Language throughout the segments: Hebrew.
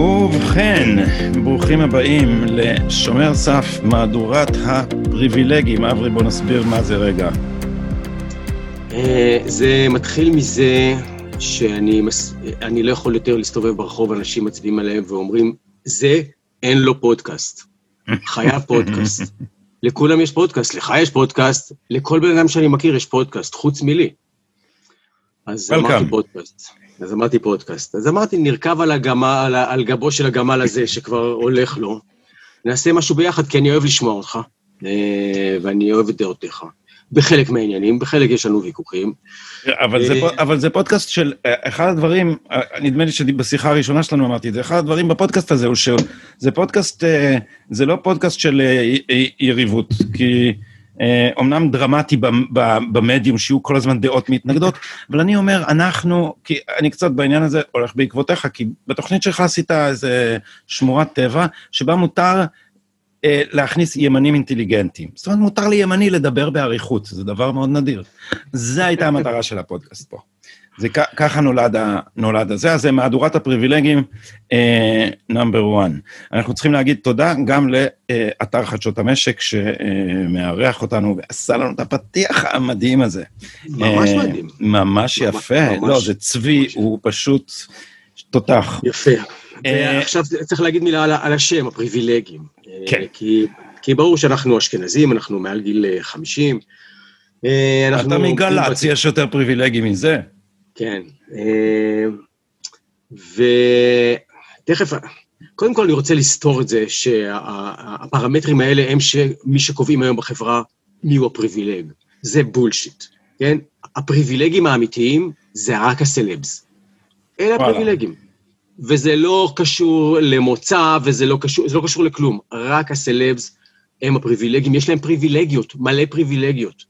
ובכן, ברוכים הבאים לשומר סף, מהדורת הפריבילגים. אברי, בוא נסביר מה זה רגע. אה, זה מתחיל מזה שאני מס... לא יכול יותר להסתובב ברחוב, אנשים מצביעים עליהם ואומרים, זה, אין לו פודקאסט. חייב פודקאסט. לכולם יש פודקאסט, לך יש פודקאסט, לכל בן אדם שאני מכיר יש פודקאסט, חוץ מלי. אז אמרתי פודקאסט. אז אמרתי פודקאסט. אז אמרתי, נרכב על, הגמה, על, על גבו של הגמל הזה, שכבר הולך לו, נעשה משהו ביחד, כי אני אוהב לשמוע אותך, אה, ואני אוהב את דעותיך. בחלק מהעניינים, בחלק יש לנו ויכוחים. אבל זה, אה, אבל זה פודקאסט של, אה, אחד הדברים, נדמה לי שבשיחה הראשונה שלנו אמרתי את זה, אחד הדברים בפודקאסט הזה הוא שזה פודקאסט, זה לא פודקאסט של יריבות, כי... אומנם אה, דרמטי במדיום, שיהיו כל הזמן דעות מתנגדות, אבל אני אומר, אנחנו, כי אני קצת בעניין הזה הולך בעקבותיך, כי בתוכנית שלך עשית איזה שמורת טבע, שבה מותר אה, להכניס ימנים אינטליגנטים. זאת אומרת, מותר לימני לדבר באריכות, זה דבר מאוד נדיר. זו הייתה המטרה של הפודקאסט פה. זה ככה נולד, נולד הזה, אז זה מהדורת הפריבילגים נאמבר uh, 1. אנחנו צריכים להגיד תודה גם לאתר חדשות המשק, שמארח אותנו ועשה לנו את הפתיח המדהים הזה. ממש uh, מדהים. ממש יפה. ממש, לא, זה צבי, ממש. הוא פשוט תותח. יפה. Uh, עכשיו צריך להגיד מילה על, על השם, הפריבילגים. כן. כי, כי ברור שאנחנו אשכנזים, אנחנו מעל גיל 50. אתה מגל"צ, יש יותר פריבילגים מזה. כן. אה, ותכף, קודם כל אני רוצה לסתור את זה שהפרמטרים האלה הם מי שקובעים היום בחברה מיהו הפריבילג. זה בולשיט, כן? הפריבילגים האמיתיים זה רק הסלבס. אלה הפריבילגים. וזה לא קשור למוצא, וזה לא קשור, לא קשור לכלום. רק הסלבס הם הפריבילגים, יש להם פריבילגיות, מלא פריבילגיות,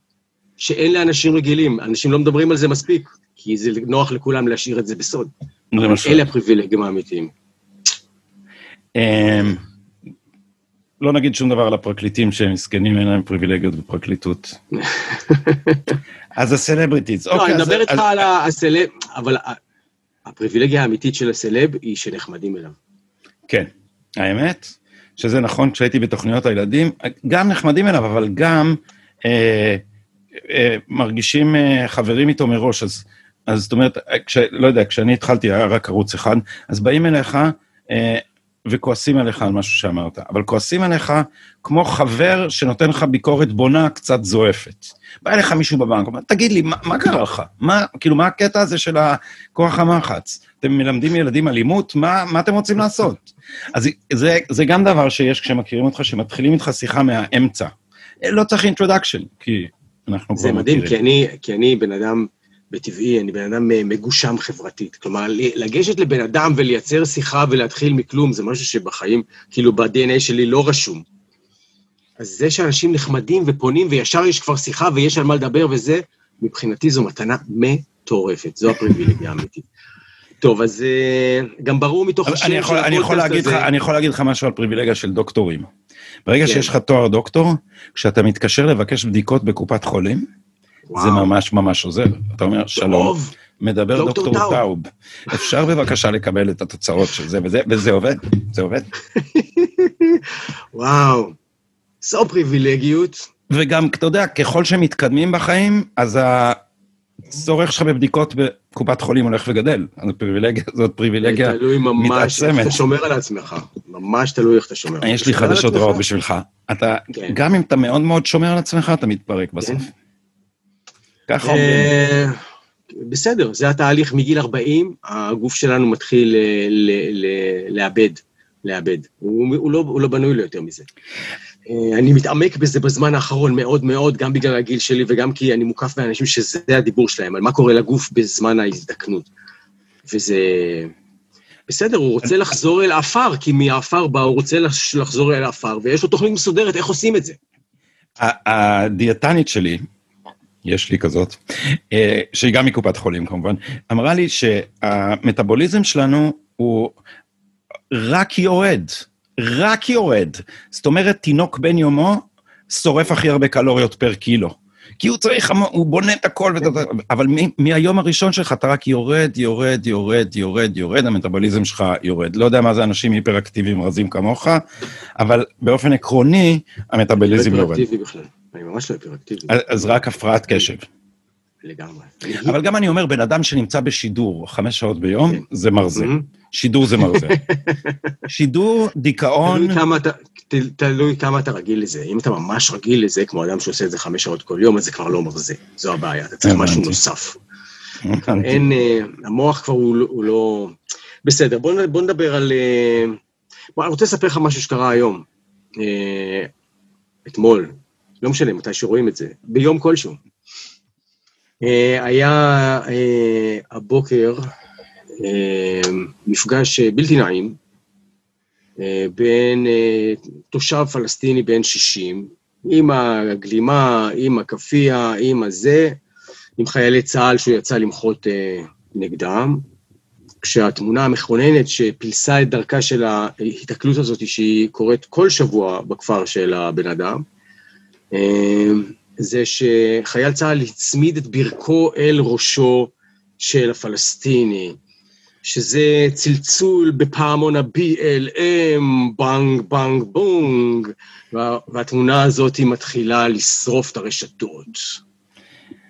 שאין לאנשים רגילים. אנשים לא מדברים על זה מספיק. כי זה נוח לכולם להשאיר את זה בסוד. אלה הפריבילגים האמיתיים. אמ, לא נגיד שום דבר על הפרקליטים שהם מסכנים, אין להם פריבילגיות בפרקליטות. אז הסלבריטיז. לא, אני מדבר איתך על הסלב, אבל הפריבילגיה האמיתית של הסלב היא שנחמדים אליו. כן, האמת, שזה נכון, כשהייתי בתוכניות הילדים, גם נחמדים אליו, אבל גם אה, אה, מרגישים אה, חברים איתו מראש, אז אז זאת אומרת, כש, לא יודע, כשאני התחלתי היה רק ערוץ אחד, אז באים אליך אה, וכועסים עליך על משהו שאמרת, אבל כועסים עליך כמו חבר שנותן לך ביקורת בונה קצת זועפת. בא אליך מישהו בבנק, אומר, תגיד לי, מה, מה קרה לך? מה, כאילו, מה הקטע הזה של הכוח המחץ? אתם מלמדים ילדים אלימות? מה, מה אתם רוצים לעשות? אז זה, זה גם דבר שיש כשמכירים אותך, שמתחילים איתך שיחה מהאמצע. לא צריך introduction, כי אנחנו כבר מכירים. זה מדהים, כי אני, כי אני בן אדם... בטבעי, אני בן אדם אה, מגושם חברתית. כלומר, לגשת לבן אדם ולייצר שיחה ולהתחיל מכלום, זה משהו שבחיים, כאילו ב-DNA שלי לא רשום. אז זה שאנשים נחמדים ופונים וישר יש כבר שיחה ויש על מה לדבר וזה, מבחינתי זו מתנה מטורפת, זו הפריבילגיה האמיתית. טוב, אז אה, גם ברור מתוך השם של הפודקאסט הזה... אני יכול להגיד לך משהו על פריבילגיה של דוקטורים. ברגע כן. שיש לך תואר דוקטור, כשאתה מתקשר לבקש בדיקות בקופת חולים, זה ממש ממש עוזר. אתה אומר, שלום, מדבר דוקטור טאוב. אפשר בבקשה לקבל את התוצאות של זה וזה, וזה עובד, זה עובד. וואו, זו פריבילגיות. וגם, אתה יודע, ככל שמתקדמים בחיים, אז הצורך שלך בבדיקות בקופת חולים הולך וגדל. אז פריבילגיה, זאת פריבילגיה מתעצמת. תלוי ממש איך אתה שומר על עצמך. ממש תלוי איך אתה שומר. יש לי חדשות רעות בשבילך. אתה, כן. גם אם אתה מאוד מאוד שומר על עצמך, אתה מתפרק בסוף. כן. ככה אומרים. אה, בסדר, זה התהליך מגיל 40, הגוף שלנו מתחיל אה, לאבד, לאבד. הוא, הוא, לא, הוא לא בנוי ליותר מזה. אה, אני מתעמק בזה בזמן האחרון מאוד מאוד, גם בגלל הגיל שלי וגם כי אני מוקף באנשים שזה הדיבור שלהם, על מה קורה לגוף בזמן ההזדקנות. וזה... בסדר, הוא רוצה לחזור אל העפר, כי מהעפר בא, הוא רוצה לחזור אל העפר, ויש לו תוכנית מסודרת איך עושים את זה. הדיאטנית שלי, יש לי כזאת, אה, שהיא גם מקופת חולים כמובן, אמרה לי שהמטאבוליזם שלנו הוא רק יורד, רק יורד. זאת אומרת, תינוק בן יומו שורף הכי הרבה קלוריות פר קילו. כי הוא צריך, הוא בונה את הכל, אבל מהיום הראשון שלך אתה רק יורד, יורד, יורד, יורד, יורד, המטאבוליזם שלך יורד. לא יודע מה זה אנשים היפראקטיביים רזים כמוך, אבל באופן עקרוני, המטאבוליזם יורד. אני ממש לא היפראקטיבי. אז רק הפרעת קשב. לגמרי. אבל גם אני אומר, בן אדם שנמצא בשידור חמש שעות ביום, כן. זה מרזה. שידור זה מרזה. שידור, דיכאון, תלוי כמה אתה- ת- תלוי כמה אתה רגיל לזה. אם אתה ממש רגיל לזה, כמו אדם שעושה את זה חמש שעות כל יום, אז זה כבר לא מרזה. זו הבעיה, אתה צריך משהו. נוסף. אין, אה, המוח כבר הוא, לא- הוא לא... בסדר, בוא, נדבר על... אה, בוא, אני רוצה לספר לך משהו שקרה היום. אה, אתמול, לא משנה מתי שרואים את זה, ביום כלשהו. אה, היה אה, הבוקר אה, מפגש בלתי נעים בין תושב פלסטיני בן 60, עם הגלימה, עם הכאפיה, עם הזה, עם חיילי צה"ל שהוא יצא למחות נגדם, כשהתמונה המכוננת שפילסה את דרכה של ההיתקלות הזאת, שהיא קורית כל שבוע בכפר של הבן אדם, זה שחייל צה"ל הצמיד את ברכו אל ראשו של הפלסטיני, שזה צלצול בפעמון ה-BLM, בנג, בנג, בונג, וה- והתמונה הזאת היא מתחילה לשרוף את הרשתות.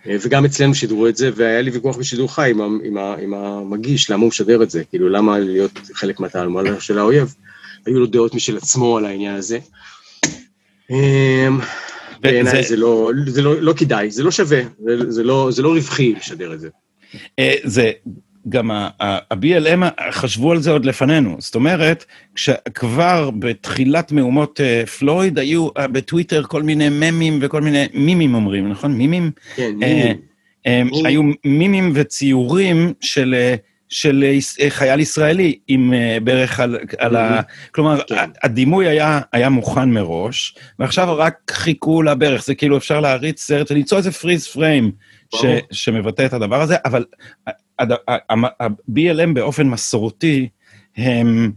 אה, וגם אצלנו שידרו את זה, והיה לי ויכוח בשידור חי עם, עם, עם המגיש, למה הוא משדר את זה, כאילו, למה להיות חלק מהתעלמה של האויב. היו לו דעות משל עצמו על העניין הזה. בעיניי זה לא, זה לא, לא כדאי, זה לא שווה, זה, זה, לא, זה לא רווחי לשדר את זה. אה, זה גם ה-BLM חשבו על זה עוד לפנינו. זאת אומרת, כשכבר בתחילת מהומות אה, פלויד היו אה, בטוויטר כל מיני ממים וכל מיני מימים אומרים, נכון? מימים? כן, מילים. היו מימים וציורים של... אה, של אה, אה, חייל ישראלי עם אה, ברך על, על ה... כלומר, כן. הדימוי היה, היה מוכן מראש, ועכשיו רק חיכו לברך, זה כאילו אפשר להריץ סרט ולמצוא איזה פריז פריים ש. שמבטא את הדבר הזה, אבל ה-BLM באופן מסורתי הם,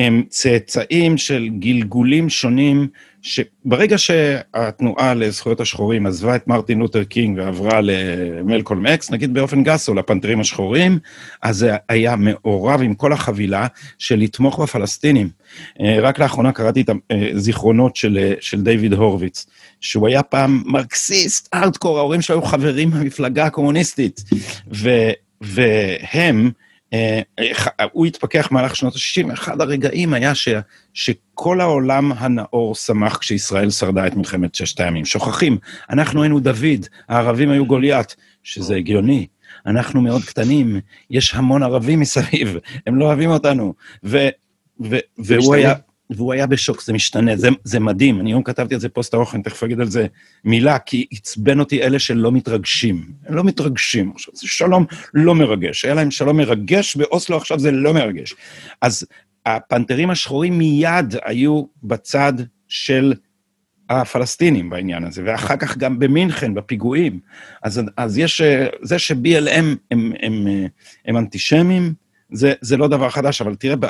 הם צאצאים של גלגולים שונים, שברגע שהתנועה לזכויות השחורים עזבה את מרטין לותר קינג ועברה למלקולם אקס, נגיד באופן גס, או לפנתרים השחורים, אז זה היה מעורב עם כל החבילה של לתמוך בפלסטינים. אה, רק לאחרונה קראתי את הזיכרונות של, אה, של דיוויד הורוביץ, שהוא היה פעם מרקסיסט, ארדקור, ההורים שלו היו חברים במפלגה הקומוניסטית, ו, והם, אה, הוא התפכח במהלך שנות ה-60, אחד הרגעים היה ש, שכל העולם הנאור שמח כשישראל שרדה את מלחמת ששת הימים. שוכחים, אנחנו היינו דוד, הערבים היו גוליית, שזה הגיוני. אנחנו מאוד קטנים, יש המון ערבים מסביב, הם לא אוהבים אותנו. ו, ו, והוא. היה... והוא היה בשוק, זה משתנה, זה, זה מדהים. אני היום כתבתי על זה פוסט ארוך, אני תכף אגיד על זה מילה, כי עצבן אותי אלה שלא מתרגשים. הם לא מתרגשים. עכשיו, זה שלום לא מרגש. היה להם שלום מרגש, באוסלו עכשיו זה לא מרגש. אז הפנתרים השחורים מיד היו בצד של הפלסטינים בעניין הזה, ואחר כך גם במינכן, בפיגועים. אז, אז יש, זה ש-BLM הם, הם, הם, הם אנטישמים, זה, זה לא דבר חדש, אבל תראה, אה,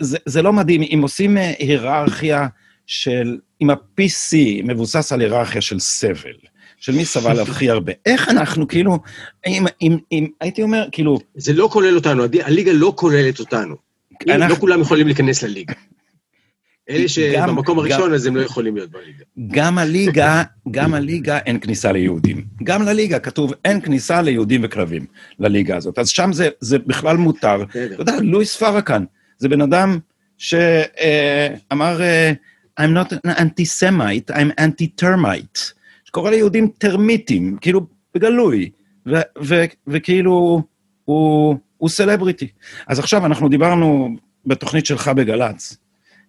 זה, זה לא מדהים, אם עושים אה, היררכיה של, אם ה-PC מבוסס על היררכיה של סבל, של מי סבל הכי הרבה, איך אנחנו, כאילו, אם, אם, אם הייתי אומר, כאילו, זה לא כולל אותנו, הליגה לא כוללת אותנו. אנחנו... לא כולם יכולים להיכנס לליגה. אלה גם- שבמקום הראשון, גם- אז הם לא יכולים להיות בליגה. גם הליגה, גם הליגה אין כניסה ליהודים. גם לליגה כתוב אין כניסה ליהודים וכלבים, לליגה הזאת. אז שם זה, זה בכלל מותר. אתה יודע, לואיס פרקן, זה בן אדם שאמר, I'm not an anti-Semite, I'm anti-termite. שקורא ליהודים טרמיטים, כאילו, בגלוי. ו- ו- וכאילו, הוא, הוא סלבריטי. אז עכשיו אנחנו דיברנו בתוכנית שלך בגל"צ,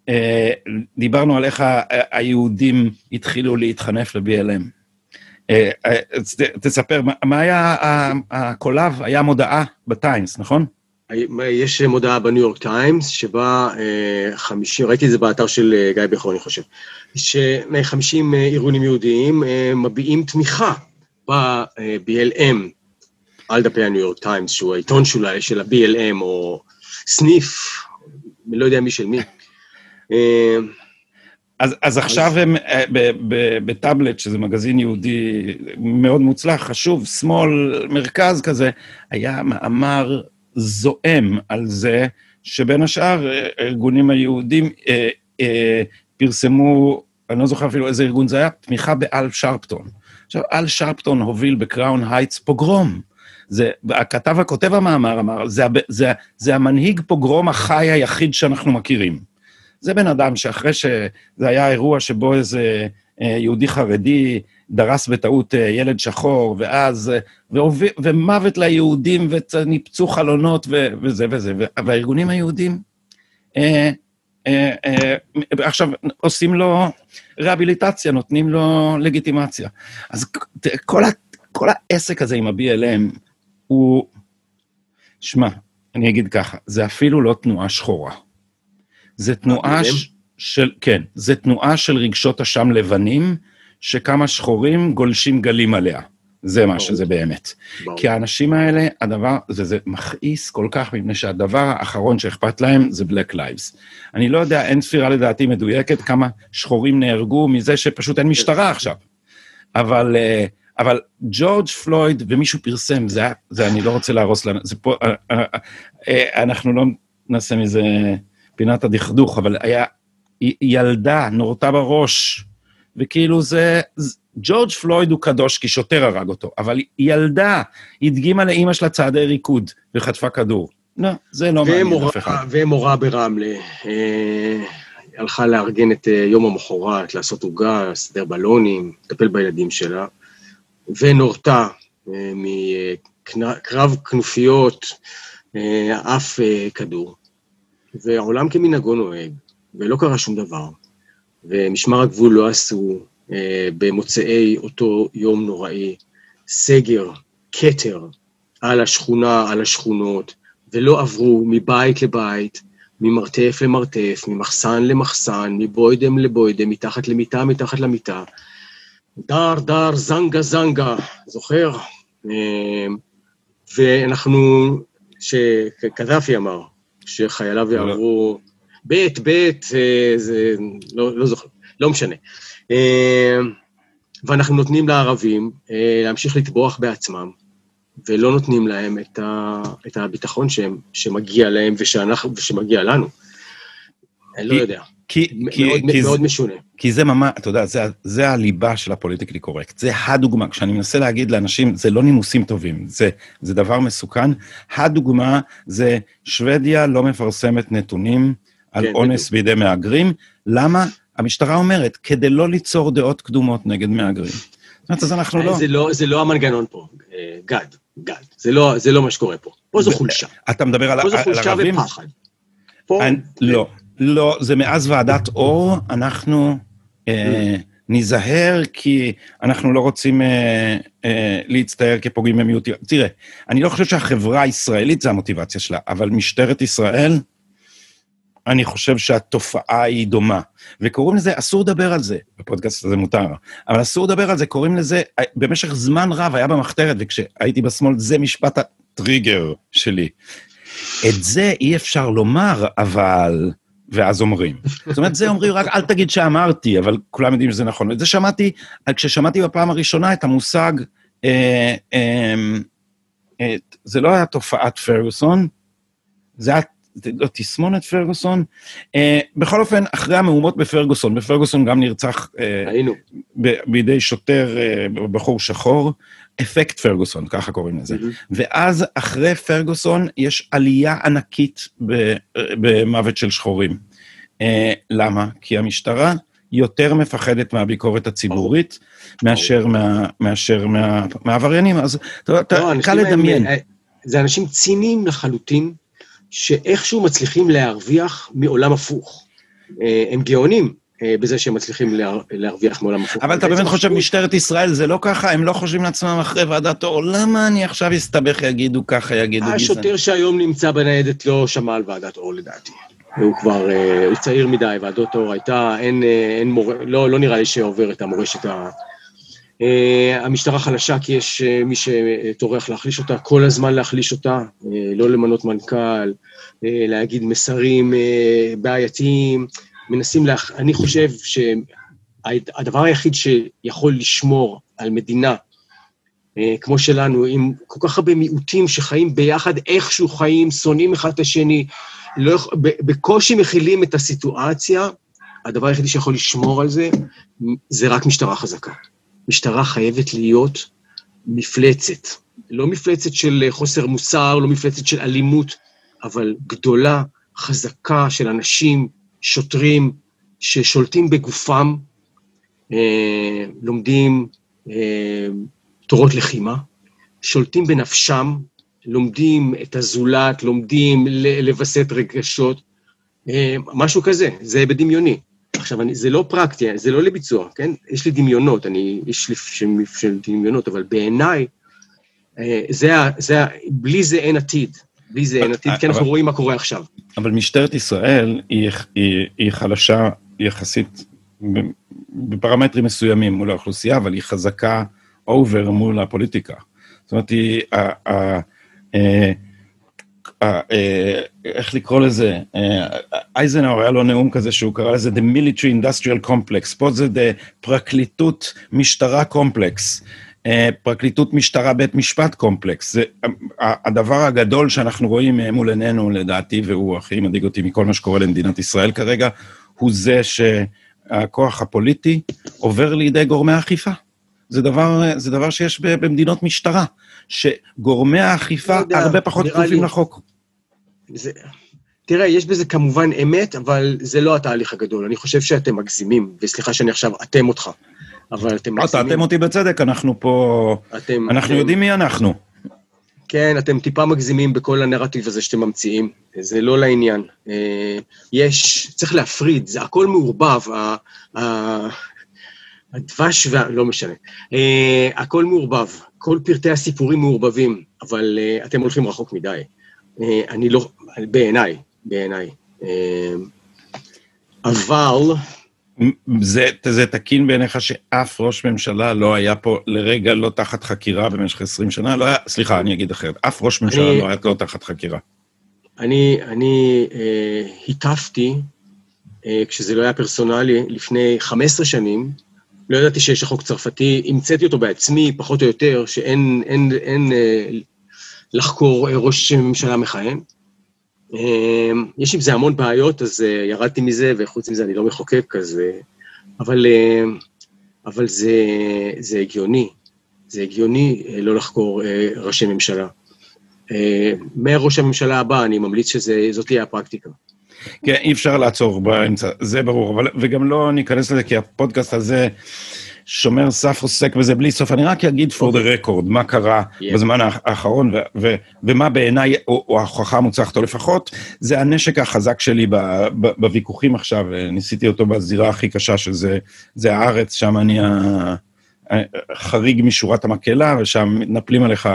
אה, דיברנו על איך היהודים התחילו להתחנף ל-BLM. אה, תספר, מה- היה הקולב? היה מודעה בטיימס, נכון? יש מודעה בניו יורק טיימס, שבה אה, 50, ראיתי את זה באתר של אה, גיא בכור, אני חושב, ש-50 ארגונים יהודיים אה, מביעים תמיכה ב-BLM על דפי הניו יורק טיימס, שהוא העיתון שאולי של ה-BLM, או סניף, אני לא יודע מי של מי. אז, אז עכשיו הם אה, בטאבלט, שזה מגזין יהודי מאוד מוצלח, חשוב, שמאל, מרכז כזה, היה מאמר זועם על זה שבין השאר הארגונים היהודים אה, אה, פרסמו, אני לא זוכר אפילו איזה ארגון זה היה, תמיכה באל שרפטון. עכשיו, אל שרפטון הוביל בקראון הייטס פוגרום. זה, הכתב הכותב המאמר אמר, זה, זה, זה המנהיג פוגרום החי היחיד שאנחנו מכירים. זה בן אדם שאחרי שזה היה אירוע שבו איזה אה, יהודי חרדי דרס בטעות אה, ילד שחור, ואז, אה, והוביל, ומוות ליהודים, וניפצו חלונות ו, וזה וזה, והארגונים היהודים אה, אה, אה, עכשיו עושים לו רהביליטציה, נותנים לו לגיטימציה. אז כל, ה, כל העסק הזה עם ה-BLM הוא, שמע, אני אגיד ככה, זה אפילו לא תנועה שחורה. זה תנועה ש... של, כן, זה תנועה של רגשות אשם לבנים, שכמה שחורים גולשים גלים עליה. זה מה שזה באמת. כי האנשים האלה, הדבר, זה, זה מכעיס כל כך, מפני שהדבר האחרון שאכפת להם זה Black Lives. אני לא יודע, אין ספירה לדעתי מדויקת כמה שחורים נהרגו מזה שפשוט אין משטרה עכשיו. אבל, אה, אבל ג'ורג' פלויד, ומישהו פרסם, זה, זה אני לא רוצה להרוס לנו, זה פה, אה, אה, אנחנו לא נעשה מזה פינת הדכדוך, אבל היה ילדה, נורתה בראש, וכאילו זה, ג'ורג' פלויד הוא קדוש כי שוטר הרג אותו, אבל ילדה הדגימה לאימא שלה צעדי ריקוד וחטפה כדור. לא, זה לא מעניין אף אחד. ומורה ברמלה, אה, הלכה לארגן את אה, יום המחרת, לעשות עוגה, לסדר בלונים, לטפל בילדים שלה, ונורתה אה, מקרב כנופיות, אה, אף אה, כדור. והעולם כמנהגו נוהג, ולא קרה שום דבר. ומשמר הגבול לא עשו אה, במוצאי אותו יום נוראי סגר, כתר, על השכונה, על השכונות, ולא עברו מבית לבית, ממרתף למרתף, ממחסן למחסן, מבוידם לבוידם, מתחת למיטה, מתחת למיטה. דר, דר, זנגה, זנגה, זוכר? אה, ואנחנו, שקדאפי אמר, שחייליו לא. יעברו בית, אה, זה לא, לא זוכר, לא משנה. אה, ואנחנו נותנים לערבים אה, להמשיך לטבוח בעצמם, ולא נותנים להם את, ה, את הביטחון שהם, שמגיע להם ושאנחנו, ושמגיע לנו. אני לא יודע. כי, כי, מאוד, כי מאוד זה, משונה. כי זה ממש, אתה יודע, זה, זה הליבה של הפוליטיקלי קורקט. זה הדוגמה, כשאני מנסה להגיד לאנשים, זה לא נימוסים טובים, זה, זה דבר מסוכן. הדוגמה זה שוודיה לא מפרסמת נתונים על כן, אונס בידי מהגרים. למה? המשטרה אומרת, כדי לא ליצור דעות קדומות נגד מהגרים. זאת אומרת, אז אנחנו לא... זה לא... זה לא המנגנון פה, אה, גד, גד. זה לא, זה לא מה שקורה פה. פה זו חולשה. אתה מדבר על, פה זו חולשה ופחד. פה... אני, לא, לא, זה מאז ועדת אור, אנחנו אה, mm. ניזהר כי אנחנו לא רוצים אה, אה, להצטייר כפוגעים במיעוטים. תראה, אני לא חושב שהחברה הישראלית זה המוטיבציה שלה, אבל משטרת ישראל, אני חושב שהתופעה היא דומה. וקוראים לזה, אסור לדבר על זה, בפודקאסט הזה מותר, אבל אסור לדבר על זה, קוראים לזה, במשך זמן רב היה במחתרת, וכשהייתי בשמאל, זה משפט הטריגר שלי. את זה אי אפשר לומר, אבל... ואז אומרים. זאת אומרת, זה אומרים רק, אל תגיד שאמרתי, אבל כולם יודעים שזה נכון. ואת זה שמעתי, כששמעתי בפעם הראשונה את המושג, אה, אה, אה, זה לא היה תופעת פרגוסון, זה היה לא, תסמונת פרגוסון. אה, בכל אופן, אחרי המהומות בפרגוסון, בפרגוסון גם נרצח אה, היינו. ב- בידי שוטר, אה, בחור שחור, אפקט פרגוסון, ככה קוראים לזה. Mm-hmm. ואז אחרי פרגוסון יש עלייה ענקית ב- במוות של שחורים. אה, למה? כי המשטרה יותר מפחדת מהביקורת הציבורית מאשר, מה, מאשר מה, מהעבריינים, אז אתה, לא, קל לדמיין. אה, זה אנשים ציניים לחלוטין. שאיכשהו מצליחים להרוויח מעולם הפוך. אה, הם גאונים אה, בזה שהם מצליחים להרוויח מעולם הפוך. אבל אתה באמת חושב, משטרת ישראל זה לא ככה? הם לא חושבים לעצמם אחרי ועדת אור, למה אני עכשיו אסתבך, יגידו ככה, יגידו גזען? השוטר שהיום נמצא בניידת לא שמע על ועדת אור לדעתי. הוא כבר, אה, הוא צעיר מדי, ועדות אור הייתה, אין, אין מורה, לא, לא נראה לי שעובר את המורשת המשטרה חלשה כי יש uh, מי שטורח להחליש אותה, כל הזמן להחליש אותה, uh, לא למנות מנכ"ל, להגיד מסרים בעייתיים, מנסים, לה... אני חושב שהדבר היחיד שיכול לשמור על מדינה אה, כמו שלנו, עם כל כך הרבה מיעוטים שחיים ביחד, איכשהו חיים, שונאים אחד את השני, לא, בקושי מכילים את הסיטואציה, הדבר היחידי שיכול לשמור על זה, זה רק משטרה חזקה. משטרה חייבת להיות מפלצת. לא מפלצת של חוסר מוסר, לא מפלצת של אלימות, אבל גדולה, חזקה של אנשים, שוטרים, ששולטים בגופם, אה, לומדים אה, תורות לחימה, שולטים בנפשם, לומדים את הזולת, לומדים לווסת רגשות, אה, משהו כזה, זה בדמיוני. עכשיו, אני, זה לא פרקטי, זה לא לביצוע, כן? יש לי דמיונות, אני איש של, של דמיונות, אבל בעיניי, אה, זה, זה, בלי זה אין עתיד. בלי זה אין עתיד, כי אנחנו רואים מה קורה עכשיו. אבל משטרת ישראל היא, היא, היא חלשה יחסית בפרמטרים מסוימים מול האוכלוסייה, אבל היא חזקה אובר מול הפוליטיקה. זאת אומרת, היא... אה, אה, איך לקרוא לזה, אייזנהאואר היה לו נאום כזה שהוא קרא לזה The Military Industrial Complex, פה זה The פרקליטות משטרה קומפלקס, פרקליטות משטרה בית משפט קומפלקס. זה הדבר הגדול שאנחנו רואים מול עינינו, לדעתי, והוא הכי מדאיג אותי מכל מה שקורה למדינת ישראל כרגע, הוא זה שהכוח הפוליטי עובר לידי גורמי אכיפה. זה דבר, זה דבר שיש במדינות משטרה, שגורמי האכיפה לא יודע, הרבה פחות כפופים לחוק. זה... תראה, יש בזה כמובן אמת, אבל זה לא התהליך הגדול. אני חושב שאתם מגזימים, וסליחה שאני עכשיו אתם אותך, אבל אתם מגזימים. אתה אתם אותי בצדק, אנחנו פה... אתם... אנחנו אתם... יודעים מי אנחנו. כן, אתם טיפה מגזימים בכל הנרטיב הזה שאתם ממציאים, זה לא לעניין. אה, יש, צריך להפריד, זה הכל מעורבב, הדבש וה... לא משנה. Uh, הכל מעורבב, כל פרטי הסיפורים מעורבבים, אבל uh, אתם הולכים רחוק מדי. Uh, אני לא... בעיניי, בעיניי. Uh, אבל... זה, זה תקין בעיניך שאף ראש ממשלה לא היה פה לרגע לא תחת חקירה במשך 20 שנה? לא היה, סליחה, אני אגיד אחרת. אף ראש ממשלה אני, לא היה לא תחת חקירה. אני, אני אה, היטפתי, אה, כשזה לא היה פרסונלי, לפני 15 שנים, לא ידעתי שיש החוק צרפתי, המצאתי אותו בעצמי, פחות או יותר, שאין אין, אין, אה, לחקור אה, ראש ממשלה מכהן. אה, יש עם זה המון בעיות, אז אה, ירדתי מזה, וחוץ מזה אני לא מחוקק, אז... אה, אבל, אה, אבל זה, זה הגיוני, זה הגיוני אה, לא לחקור אה, ראשי ממשלה. אה, מראש הממשלה הבא, אני ממליץ שזאת תהיה הפרקטיקה. כן, אי אפשר לעצור באמצע, זה ברור, אבל, וגם לא ניכנס לזה, כי הפודקאסט הזה שומר סף עוסק בזה בלי סוף. אני רק אגיד for the record, מה קרה yeah. בזמן האחרון, ו- ו- ומה בעיניי, או, או ההוכחה המוצלחת, או לפחות, זה הנשק החזק שלי ב- ב- בוויכוחים עכשיו, ניסיתי אותו בזירה הכי קשה, שזה הארץ, שם אני החריג משורת המקהלה, ושם מתנפלים עליך.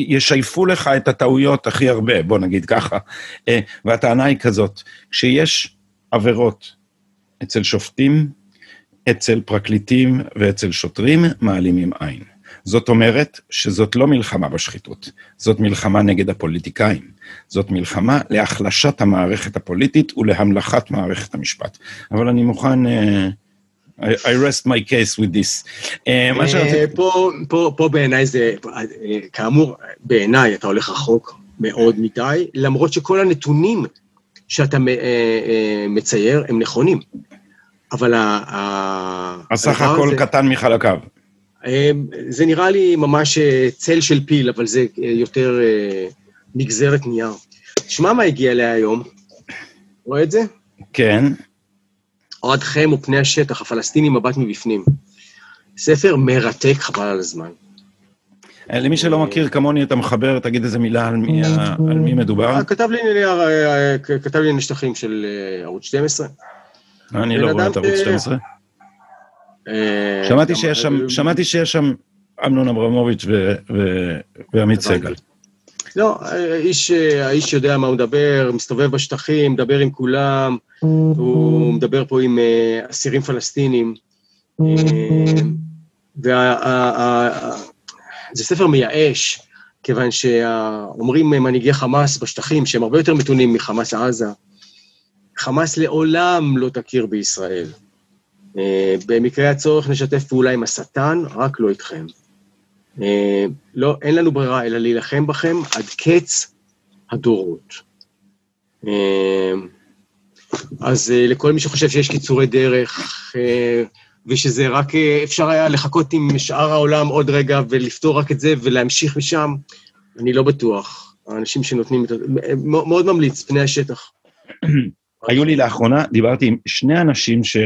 אה, אה, אה, ישייפו לך את הטעויות הכי הרבה, בוא נגיד ככה. אה, והטענה היא כזאת, כשיש עבירות אצל שופטים, אצל פרקליטים ואצל שוטרים, מעלימים עין. זאת אומרת שזאת לא מלחמה בשחיתות, זאת מלחמה נגד הפוליטיקאים. זאת מלחמה להחלשת המערכת הפוליטית ולהמלכת מערכת המשפט. אבל אני מוכן... Uh, I rest my case with this. אה, אה, פה בעיניי זה, אה, כאמור, בעיניי אתה הולך רחוק מאוד מדי, למרות שכל הנתונים שאתה מצייר הם נכונים. אבל ה... הסך הכל קטן מחלקיו. זה נראה לי ממש צל של פיל, אבל זה יותר נגזרת נייר. תשמע מה הגיע אליה היום. רואה את זה? כן. אוהדכם ופני השטח, הפלסטינים מבט מבפנים. ספר מרתק, חבל על הזמן. אה, למי שלא מכיר כמוני את המחבר, תגיד איזה מילה על מי, על מי מדובר. אה, כתב לי, אה, כתב לי נשטחים של ערוץ 12. אני לא רואה את ערוץ 12. שמעתי שיש שם, שמעתי שיש שם אמנון אברמוביץ' ועמית סגל. לא, האיש, האיש יודע מה הוא מדבר, מסתובב בשטחים, מדבר עם כולם, הוא מדבר פה עם אה, אסירים פלסטינים. וזה ספר מייאש, כיוון שאומרים מנהיגי חמאס בשטחים, שהם הרבה יותר מתונים מחמאס עזה, חמאס לעולם לא תכיר בישראל. אה, במקרה הצורך נשתף פעולה עם השטן, רק לא איתכם. אה, לא, אין לנו ברירה אלא להילחם בכם עד קץ הדורות. אה, אז לכל מי שחושב שיש קיצורי דרך, ושזה רק אפשר היה לחכות עם שאר העולם עוד רגע ולפתור רק את זה ולהמשיך משם, אני לא בטוח. האנשים שנותנים את ה... מאוד ממליץ, פני השטח. היו לי לאחרונה, דיברתי עם שני אנשים ש...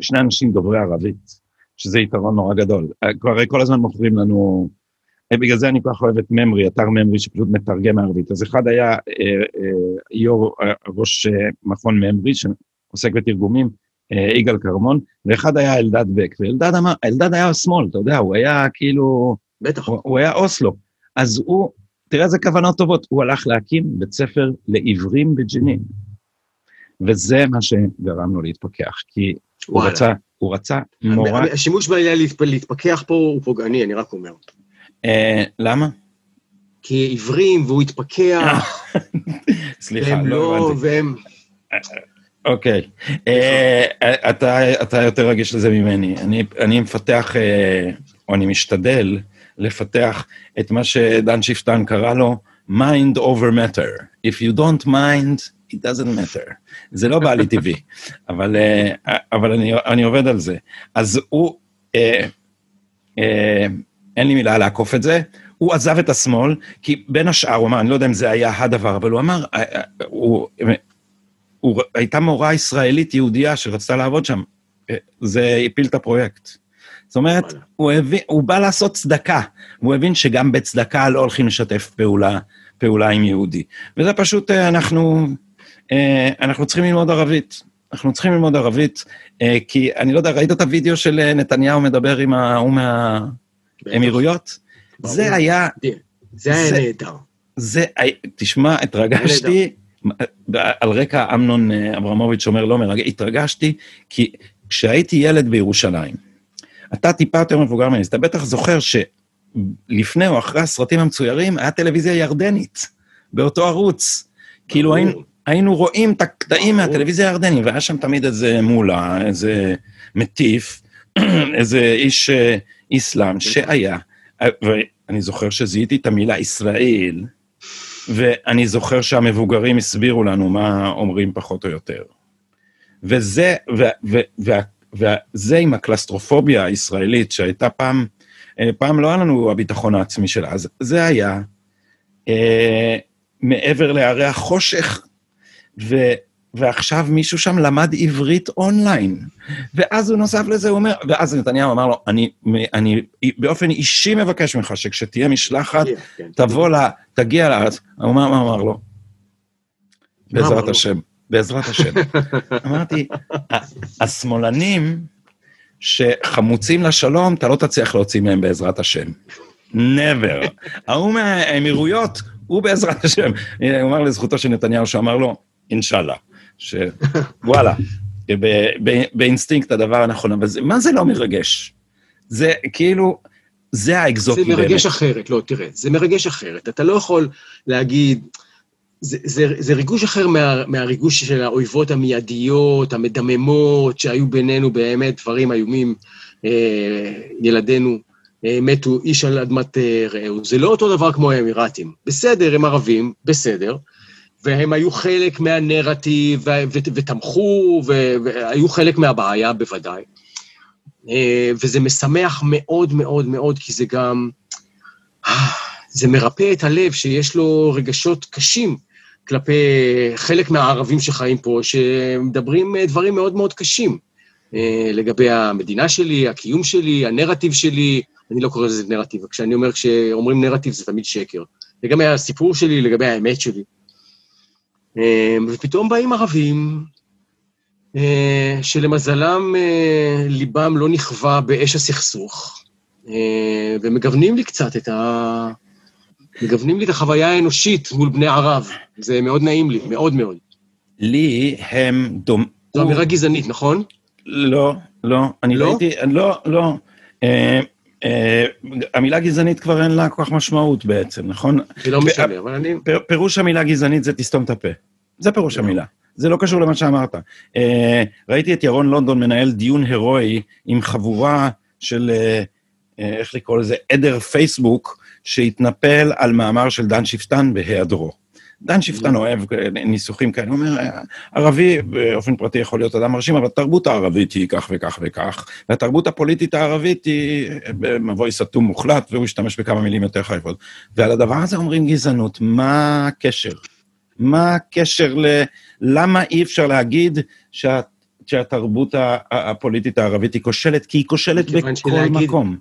שני אנשים דוברי ערבית, שזה יתרון נורא גדול. הרי כל הזמן מוכרים לנו, אה, בגלל זה אני כל כך אוהב את ממרי, אתר ממרי שפשוט מתרגם מערבית. אז אחד היה אה, אה, יו"ר, אה, ראש אה, מכון ממרי, שעוסק בתרגומים, אה, יגאל כרמון, ואחד היה אלדד בק, ואלדד אמר, אלדד היה שמאל, אתה יודע, הוא היה כאילו... בטח. הוא, הוא היה אוסלו. אז הוא, תראה איזה כוונות טובות, הוא הלך להקים בית ספר לעיוורים בג'נין. וזה מה שגרם לו להתפכח, כי הוא רצה, הוא רצה מורה... השימוש בעניין להתפכח פה הוא פוגעני, אני רק אומר. אה, למה? כי עיוורים והוא התפכח. סליחה, לא הבנתי. והם... אוקיי. אה, אתה יותר רגיש לזה ממני. אני מפתח, אה, או אני משתדל לפתח את מה שדן שפטן קרא לו mind over matter. If you don't mind, it doesn't matter. זה לא בא לי טבעי, אבל, אה, אבל אני, אני עובד על זה. אז הוא, אה, אה, אין לי מילה לעקוף את זה, הוא עזב את השמאל, כי בין השאר, הוא אמר, אני לא יודע אם זה היה הדבר, אבל הוא אמר, אה, אה, הוא, הוא, הייתה מורה ישראלית יהודייה שרצתה לעבוד שם, זה הפיל את הפרויקט. זאת אומרת, הוא, הבין, הוא בא לעשות צדקה, הוא הבין שגם בצדקה לא הולכים לשתף פעולה, פעולה עם יהודי. וזה פשוט, אנחנו, אנחנו צריכים ללמוד ערבית. אנחנו צריכים ללמוד ערבית, אה, כי אני לא יודע, ראית את הוידאו של אה, נתניהו מדבר עם ההוא מהאמירויות? זה היה... זה היה נהדר. זה, תשמע, התרגשתי, על רקע אמנון אברמוביץ' אומר לא מרגש, התרגשתי, כי כשהייתי ילד בירושלים, אתה טיפה יותר מבוגר ממני, אתה בטח זוכר שלפני או אחרי הסרטים המצוירים, היה טלוויזיה ירדנית, באותו ערוץ. כאילו היינו, היינו רואים את הקטעים מהטלוויזיה הירדנית, והיה שם תמיד איזה מולה, איזה מטיף, איזה איש אה, איסלאם שהיה, ואני זוכר שזיהיתי את המילה ישראל, ואני זוכר שהמבוגרים הסבירו לנו מה אומרים פחות או יותר. וזה, ו, ו, ו, וזה עם הקלסטרופוביה הישראלית שהייתה פעם, אה, פעם לא היה לנו הביטחון העצמי של אז, זה היה אה, מעבר להרי החושך ו, ועכשיו מישהו שם למד עברית אונליין. ואז הוא נוסף לזה, הוא אומר, ואז נתניהו אמר לו, אני, אני באופן אישי מבקש ממך שכשתהיה משלחת, כן, תבוא לה, תגיע לארץ. הוא אמר, מה אמר לו? בעזרת השם, בעזרת השם. אמרתי, השמאלנים שחמוצים לשלום, אתה לא תצליח להוציא מהם בעזרת השם. never. ההוא מהאמירויות, הוא בעזרת השם. הוא אמר לזכותו של נתניהו, שאמר לו, אינשאללה, שוואלה, באינסטינקט הדבר הנכון, אבל זה, מה זה לא מרגש? זה כאילו, זה האקזוטי באמת. זה מרגש באמת. אחרת, לא, תראה, זה מרגש אחרת. אתה לא יכול להגיד, זה, זה, זה ריגוש אחר מה, מהריגוש של האויבות המיידיות, המדממות, שהיו בינינו באמת דברים איומים, אה, ילדינו אה, מתו איש על אדמת אה, רעהו. זה לא אותו דבר כמו האמירתים. בסדר, הם ערבים, בסדר, והם היו חלק מהנרטיב, ותמכו, והיו חלק מהבעיה בוודאי. אה, וזה משמח מאוד מאוד מאוד, כי זה גם... זה מרפא את הלב שיש לו רגשות קשים כלפי חלק מהערבים שחיים פה, שמדברים דברים מאוד מאוד קשים אה, לגבי המדינה שלי, הקיום שלי, הנרטיב שלי, אני לא קורא לזה נרטיב, כשאני אומר, כשאומרים נרטיב זה תמיד שקר. לגבי הסיפור שלי, לגבי האמת שלי. אה, ופתאום באים ערבים, אה, שלמזלם אה, ליבם לא נכווה באש הסכסוך, ומגוונים לי קצת את ה... מגוונים לי את החוויה האנושית מול בני ערב. זה מאוד נעים לי, מאוד מאוד. לי הם דומ... זו אמירה גזענית, נכון? לא, לא. אני לא? ראיתי, לא, לא. אה, המילה גזענית כבר אין לה כל כך משמעות בעצם, נכון? זה לא משנה, אבל אני... פירוש המילה גזענית זה תסתום את הפה. זה פירוש המילה. זה לא קשור למה שאמרת. אה, ראיתי את ירון לונדון מנהל דיון הירואי עם חבורה של, אה, איך לקרוא לזה, עדר פייסבוק, שהתנפל על מאמר של דן שפטן בהיעדרו. דן שפטן אוהב ניסוחים כאלה, הוא אומר, ערבי באופן פרטי יכול להיות אדם מרשים, אבל התרבות הערבית היא כך וכך וכך, והתרבות הפוליטית הערבית היא במבוי סתום מוחלט, והוא השתמש בכמה מילים יותר חייבות. ועל הדבר הזה אומרים גזענות, מה הקשר? מה הקשר ל... למה אי אפשר להגיד שה... שהתרבות הפוליטית הערבית היא כושלת? כי היא כושלת בכל להגיד, מקום.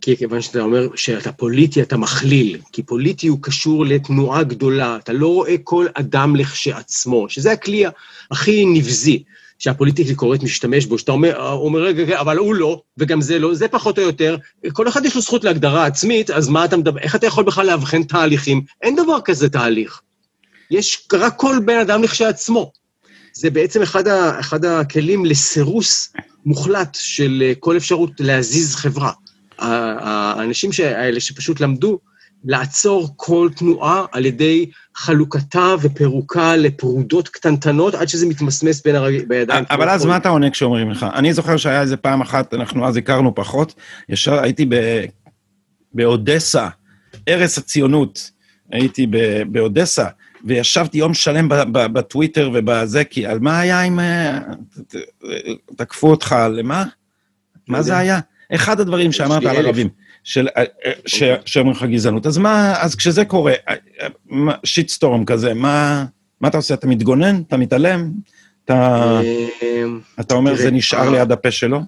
כי כיוון שאתה אומר שאתה פוליטי, אתה מכליל. כי פוליטי הוא קשור לתנועה גדולה. אתה לא רואה כל אדם לכשעצמו, שזה הכלי הכי נבזי. שהפוליטיקה קוראת משתמש בו, שאתה אומר, אומר, רגע, אבל הוא לא, וגם זה לא, זה פחות או יותר, כל אחד יש לו זכות להגדרה עצמית, אז מה אתה מדבר, איך אתה יכול בכלל לאבחן תהליכים? אין דבר כזה תהליך. יש רק כל בן אדם לכשעצמו. זה בעצם אחד, ה, אחד הכלים לסירוס מוחלט של אה, כל אפשרות להזיז חברה. האנשים האלה שפשוט למדו לעצור כל תנועה על ידי חלוקתה ופירוקה לפרודות קטנטנות, עד שזה מתמסמס בין הרגע, בידיים. אבל אז מה אתה עונה כשאומרים לך? אני זוכר שהיה איזה פעם אחת, אנחנו אז הכרנו פחות, ישר הייתי ב... באודסה, ערש הציונות, הייתי באודסה, וישבתי יום שלם בטוויטר ובזה, כי על מה היה אם... אה, תקפו אותך, למה? מה זה היה? אחד הדברים שאמרת על ערבים, אה, אה, שאומרים לך גזענות. אז מה, אז כשזה קורה, שיטסטורם כזה, מה אתה עושה? אתה מתגונן? אתה מתעלם? אתה אומר, זה נשאר ליד הפה שלו?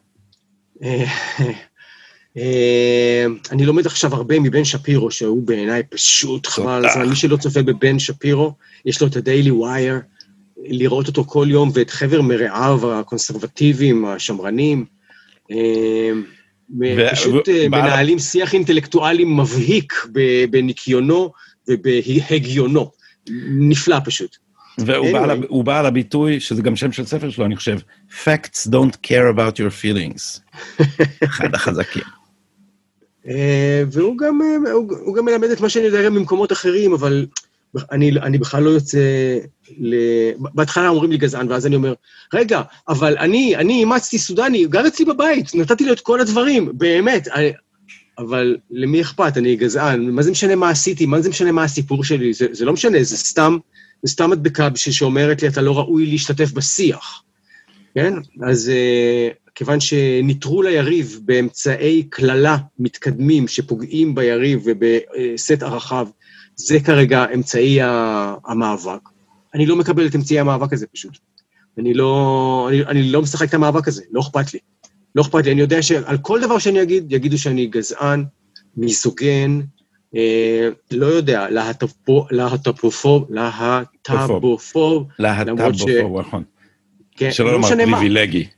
אה, אני לומד עכשיו הרבה מבן שפירו, שהוא בעיניי פשוט חבל הזמן. מי שלא צופה בבן שפירו, יש לו את ה-Daily Wire, לראות אותו כל יום, ואת חבר מרעיו הקונסרבטיביים, השמרנים. אה, פשוט אה, מנהלים שיח אינטלקטואלי מבהיק בניקיונו ובהגיונו. נפלא פשוט. והוא בא על הביטוי, שזה גם שם של ספר שלו, אני חושב, Facts don't care about your feelings. אחד החזקים. אה, והוא גם, אה, הוא גם מלמד את מה שאני יודע גם במקומות אחרים, אבל אני, אני בכלל לא יוצא ל... בהתחלה אומרים לי גזען, ואז אני אומר, רגע, אבל אני, אני אימצתי סודני, גר אצלי בבית, נתתי לו את כל הדברים, באמת. אני, אבל למי אכפת? אני גזען, מה זה משנה מה עשיתי? מה זה משנה מה הסיפור שלי? זה, זה לא משנה, זה סתם, זה סתם מדבקה שאומרת לי, אתה לא ראוי להשתתף בשיח. כן? אז uh, כיוון שניטרול היריב באמצעי קללה מתקדמים שפוגעים ביריב ובסט ערכיו, זה כרגע אמצעי המאבק. אני לא מקבל את אמצעי המאבק הזה פשוט. אני לא, אני, אני לא משחק את המאבק הזה, לא אכפת לי. לא אכפת לי, אני יודע שעל כל דבר שאני אגיד, יגידו שאני גזען, מיזוגן, אה, לא יודע, להט"בופוב, להט"בופוב, להט"בופוב, להט"בופוב, נכון. כן, שלא לא לומר פריבילגי.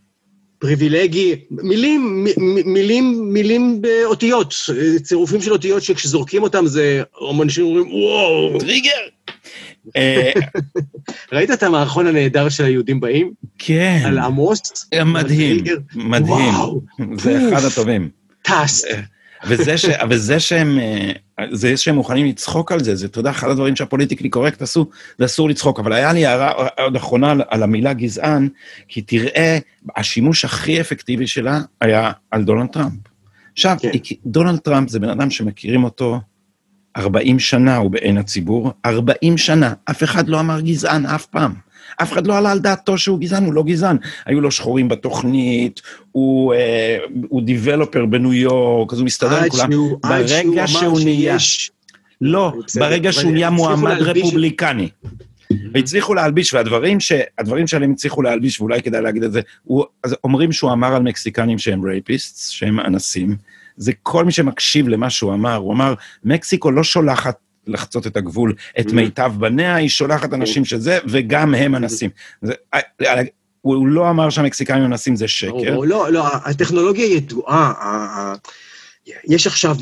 פריבילגי, מילים, מ, מילים, מילים באותיות, צירופים של אותיות שכשזורקים אותם זה, אנשים אומרים, וואו. טריגר. אה, ראית את המערכון הנהדר של היהודים באים? כן. על עמוס? מדהים, מדהים. זה אחד הטובים. טס. וזה, ש, וזה שהם, אה, זה שהם מוכנים לצחוק על זה, זה, אתה יודע, אחד הדברים שה politically correct עשו, זה אסור לצחוק. אבל היה לי הערה עוד אחרונה על, על המילה גזען, כי תראה, השימוש הכי אפקטיבי שלה היה על דונלד טראמפ. עכשיו, כן. דונלד טראמפ זה בן אדם שמכירים אותו 40 שנה, הוא בעין הציבור, 40 שנה, אף אחד לא אמר גזען אף פעם. אף אחד לא עלה על דעתו שהוא גזען, הוא לא גזען. היו לו שחורים בתוכנית, הוא, אה, הוא developer בניו יורק, אז הוא מסתדר עם כולם. שהוא, ברגע שהוא, שהוא נהיה... שיש... לא, ברגע שהוא נהיה מועמד רפובליקני. והצליחו להלביש, והדברים ש... הדברים שעליהם הצליחו להלביש, ואולי כדאי להגיד את זה, הוא... אז אומרים שהוא אמר על מקסיקנים שהם rapists, שהם אנסים. זה כל מי שמקשיב למה שהוא אמר. הוא אמר, מקסיקו לא שולחת לחצות את הגבול, את mm-hmm. מיטב בניה, היא שולחת אנשים שזה, וגם הם אנסים. זה, אה, אה, הוא לא אמר שהמקסיקנים אנסים זה שקר. לא, לא, הטכנולוגיה ידועה. יש עכשיו,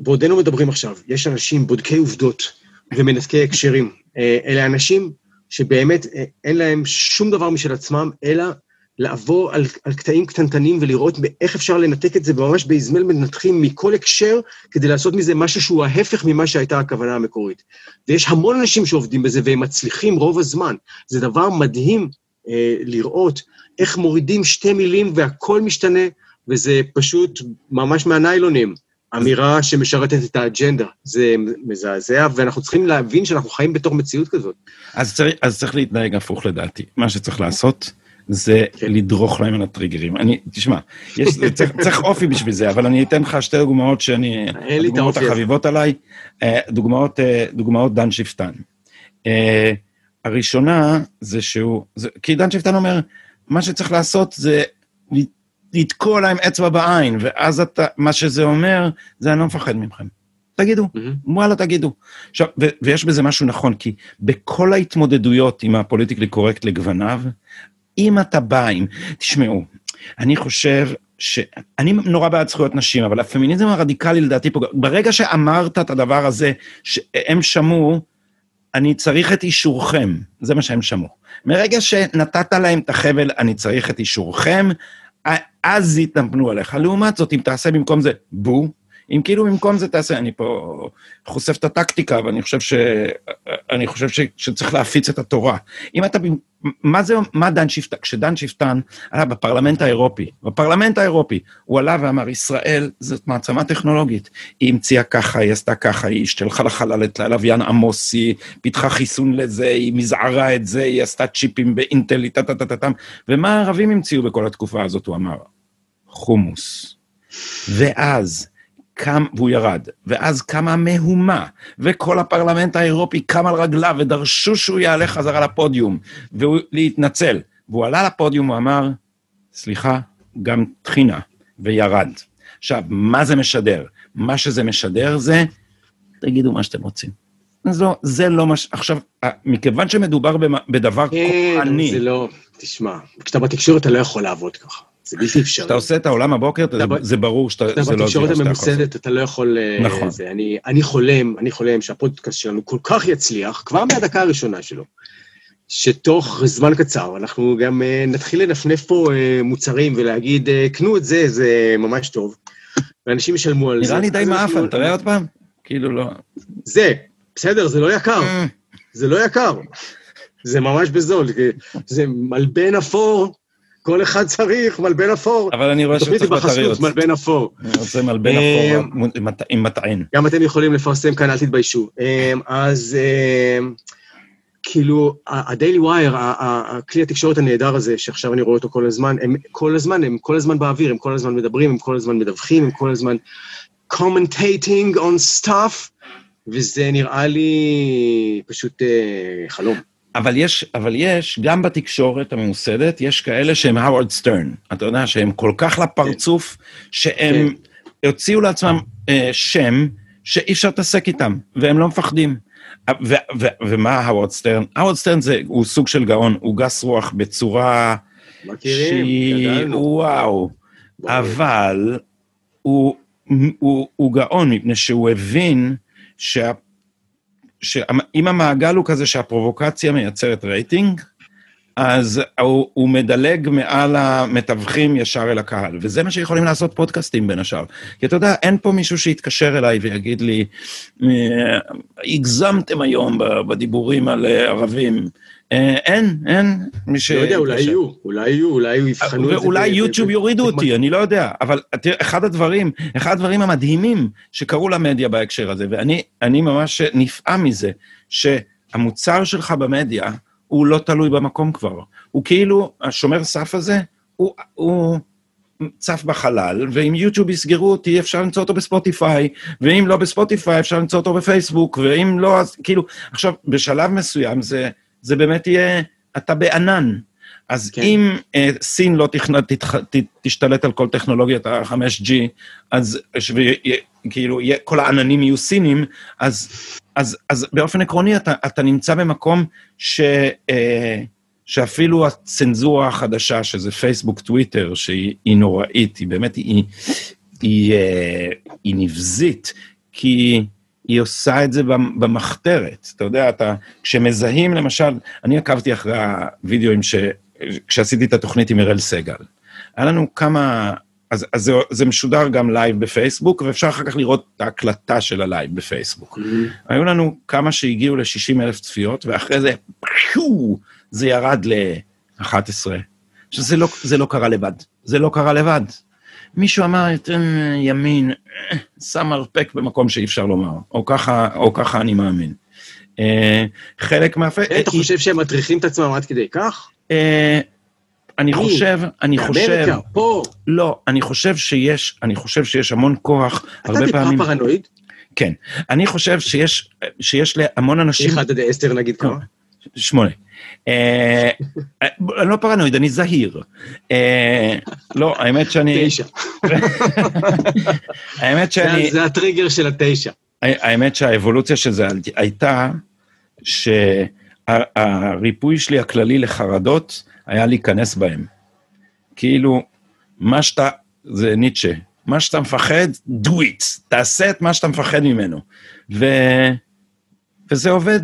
בעודנו מדברים עכשיו, יש אנשים בודקי עובדות ומנתקי הקשרים. אה, אלה אנשים שבאמת אין להם שום דבר משל עצמם, אלא לעבור על, על קטעים קטנטנים ולראות איך אפשר לנתק את זה ממש באזמל מנתחים מכל הקשר, כדי לעשות מזה משהו שהוא ההפך ממה שהייתה הכוונה המקורית. ויש המון אנשים שעובדים בזה והם מצליחים רוב הזמן. זה דבר מדהים אה, לראות איך מורידים שתי מילים והכל משתנה, וזה פשוט ממש מהניילונים. אמירה שמשרתת את האג'נדה. זה מזעזע, ואנחנו צריכים להבין שאנחנו חיים בתוך מציאות כזאת. אז צריך, אז צריך להתנהג הפוך לדעתי. מה שצריך לעשות זה כן. לדרוך להם על הטריגרים. אני, תשמע, יש, צריך, צריך אופי בשביל זה, אבל אני אתן לך שתי דוגמאות שאני... הדוגמאות החביבות עליי, אה, דוגמאות, אה, דוגמאות דן שפטן. אה, הראשונה זה שהוא, זה, כי דן שפטן אומר, מה שצריך לעשות זה לתקוע להם אצבע בעין, ואז אתה, מה שזה אומר, זה אני לא מפחד מכם. תגידו, mm-hmm. וואלה, תגידו. עכשיו, ו- ויש בזה משהו נכון, כי בכל ההתמודדויות עם הפוליטיקלי קורקט לגווניו, אם אתה בא עם, תשמעו, אני חושב ש... אני נורא בעד זכויות נשים, אבל הפמיניזם הרדיקלי לדעתי פה, ברגע שאמרת את הדבר הזה, שהם שמעו, אני צריך את אישורכם, זה מה שהם שמעו. מרגע שנתת להם את החבל, אני צריך את אישורכם, אז יתנפנו עליך. לעומת זאת, אם תעשה במקום זה בו, אם כאילו במקום זה תעשה, אני פה חושף את הטקטיקה, ואני חושב, ש... אני חושב ש... שצריך להפיץ את התורה. אם אתה, מה זה, מה דן שפטן, כשדן שפטן עלה בפרלמנט האירופי, בפרלמנט האירופי, הוא עלה ואמר, ישראל זאת מעצמה טכנולוגית. היא המציאה ככה, היא עשתה ככה, היא השתלחה לחלל את לוויין עמוס, היא פיתחה חיסון לזה, היא מזערה את זה, היא עשתה צ'יפים באינטל, טה טה טה טה טה, ומה הערבים המציאו בכל התקופה הזאת, הוא אמר? חומוס. ואז, קם, והוא ירד, ואז קמה מהומה, וכל הפרלמנט האירופי קם על רגליו ודרשו שהוא יעלה חזרה לפודיום, והוא להתנצל. והוא עלה לפודיום, הוא אמר, סליחה, גם טחינה, וירד. עכשיו, מה זה משדר? מה שזה משדר זה, תגידו מה שאתם רוצים. לא, זה לא מה ש... עכשיו, מכיוון שמדובר בדבר כן, כוחני... כן, זה לא... תשמע, כשאתה בתקשורת אתה לא יכול לעבוד ככה. זה בלתי אפשרי. כשאתה עושה את העולם הבוקר, זה ברור שאתה, זה לא זה שאתה יכול. בתקשורת הממוסדת, אתה לא יכול... אה, נכון. אני חולם, אני חולם שהפודקאסט שלנו כל כך יצליח, כבר מהדקה הראשונה שלו, שתוך זמן קצר אנחנו גם אה, נתחיל לנפנף פה אה, מוצרים ולהגיד, קנו את זה, זה ממש טוב. ואנשים ישלמו על זה. נראה לי די מעפן, תראה עוד פעם? כאילו לא... זה, בסדר, זה לא יקר. זה לא יקר. זה ממש בזול, זה מלבן אפור כל אחד צריך מלבן אפור. אבל אני רואה שצריך בטריות. מלבן אפור. אני רוצה מלבן אפור עם מטען. גם אתם יכולים לפרסם כאן, אל תתביישו. אמ, אז אמ, כאילו, ה-Daily Wire, הכלי התקשורת הנהדר הזה, שעכשיו אני רואה אותו כל הזמן, הם כל הזמן, הם כל הזמן באוויר, הם כל הזמן מדברים, הם כל הזמן מדווחים, הם כל הזמן commentating on stuff, וזה נראה לי פשוט אה, חלום. אבל יש, אבל יש, גם בתקשורת הממוסדת, יש כאלה שהם האוורד סטרן. אתה יודע שהם כל כך לפרצוף, שהם כן. הוציאו לעצמם אה, שם שאי אפשר להתעסק איתם, והם לא מפחדים. ו- ו- ומה האוורד סטרן? האוורד סטרן זה, הוא סוג של גאון, הוא גס רוח בצורה... מכירים, גדלנו. וואו. אבל הוא, הוא, הוא גאון, מפני שהוא הבין שה... שאם המעגל הוא כזה שהפרובוקציה מייצרת רייטינג, אז הוא, הוא מדלג מעל המתווכים ישר אל הקהל, וזה מה שיכולים לעשות פודקאסטים בין השאר. כי אתה יודע, אין פה מישהו שיתקשר אליי ויגיד לי, הגזמתם היום בדיבורים על ערבים. אה, אין, אין מי ש... לא יודע, אולי יהיו, אולי יהיו, אולי יבחנו את זה. ואולי יוטיוב יורידו אותי, אני לא יודע. אבל אחד הדברים, אחד הדברים המדהימים שקרו למדיה בהקשר הזה, ואני ממש נפעם מזה, שהמוצר שלך במדיה הוא לא תלוי במקום כבר. הוא כאילו, השומר סף הזה, הוא, הוא צף בחלל, ואם יוטיוב יסגרו אותי, אפשר למצוא אותו בספוטיפיי, ואם לא בספוטיפיי, אפשר למצוא אותו בפייסבוק, ואם לא, אז כאילו, עכשיו, בשלב מסוים זה... זה באמת יהיה, אתה בענן. אז כן. אם אה, סין לא תכנ... תתח... ת... תשתלט על כל טכנולוגיית ה-5G, אז ש... כאילו כל העננים יהיו סינים, אז, אז, אז באופן עקרוני אתה, אתה נמצא במקום ש... אה, שאפילו הצנזורה החדשה, שזה פייסבוק, טוויטר, שהיא נוראית, היא באמת, היא, היא, היא, אה, היא נבזית, כי... היא עושה את זה במחתרת. אתה יודע, אתה, כשמזהים למשל, אני עקבתי אחרי הווידאוים ש... כשעשיתי את התוכנית עם אראל סגל. היה לנו כמה, אז, אז זה, זה משודר גם live בפייסבוק, ואפשר אחר כך לראות את ההקלטה של ה live בפייסבוק. Mm-hmm. היו לנו כמה שהגיעו ל-60 אלף צפיות, ואחרי זה, פשו, זה ירד ל-11. עכשיו, לא, זה לא קרה לבד. זה לא קרה לבד. מישהו אמר, אתם ימין, אה, שם מרפק במקום שאי אפשר לומר, או ככה, או ככה אני מאמין. אה, חלק מהפ... אתה חושב שהם מטריחים את עצמם עד כדי כך? אה, אני? חושב, אני חושב, באמריקה, פה. לא, אני חושב שיש, אני חושב שיש המון כוח, אתה הרבה טיפה פעמים, פרנואיד? כן, אני חושב שיש, שיש להמון אנשים, אחד עד עשר נגיד כמה? שמונה. אה, אני לא פרנואיד, אני זהיר. אה, לא, האמת שאני, תשע. האמת שאני, זה- זה הטריגר של התשע. האמת שהאבולוציה של זה הייתה שהריפוי שלי הכללי לחרדות היה להיכנס בהם. כאילו, מה שאתה, זה ניטשה, מה שאתה מפחד, do it, תעשה את מה שאתה מפחד ממנו. ו... וזה עובד.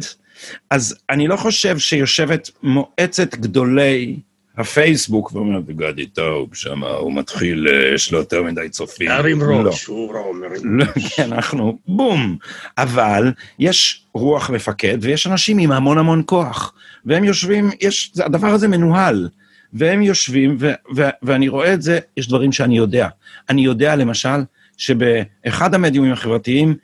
אז אני לא חושב שיושבת מועצת גדולי הפייסבוק ואומרת, גדי טוב, שם הוא מתחיל, אה, יש לו יותר מדי צופים. להרים. ראש, הוא לא מרים. לא, כן, אנחנו בום. אבל יש רוח מפקד ויש אנשים עם המון המון כוח. והם יושבים, יש, הדבר הזה מנוהל. והם יושבים, ו, ו, ואני רואה את זה, יש דברים שאני יודע. אני יודע, למשל, שבאחד המדיומים החברתיים,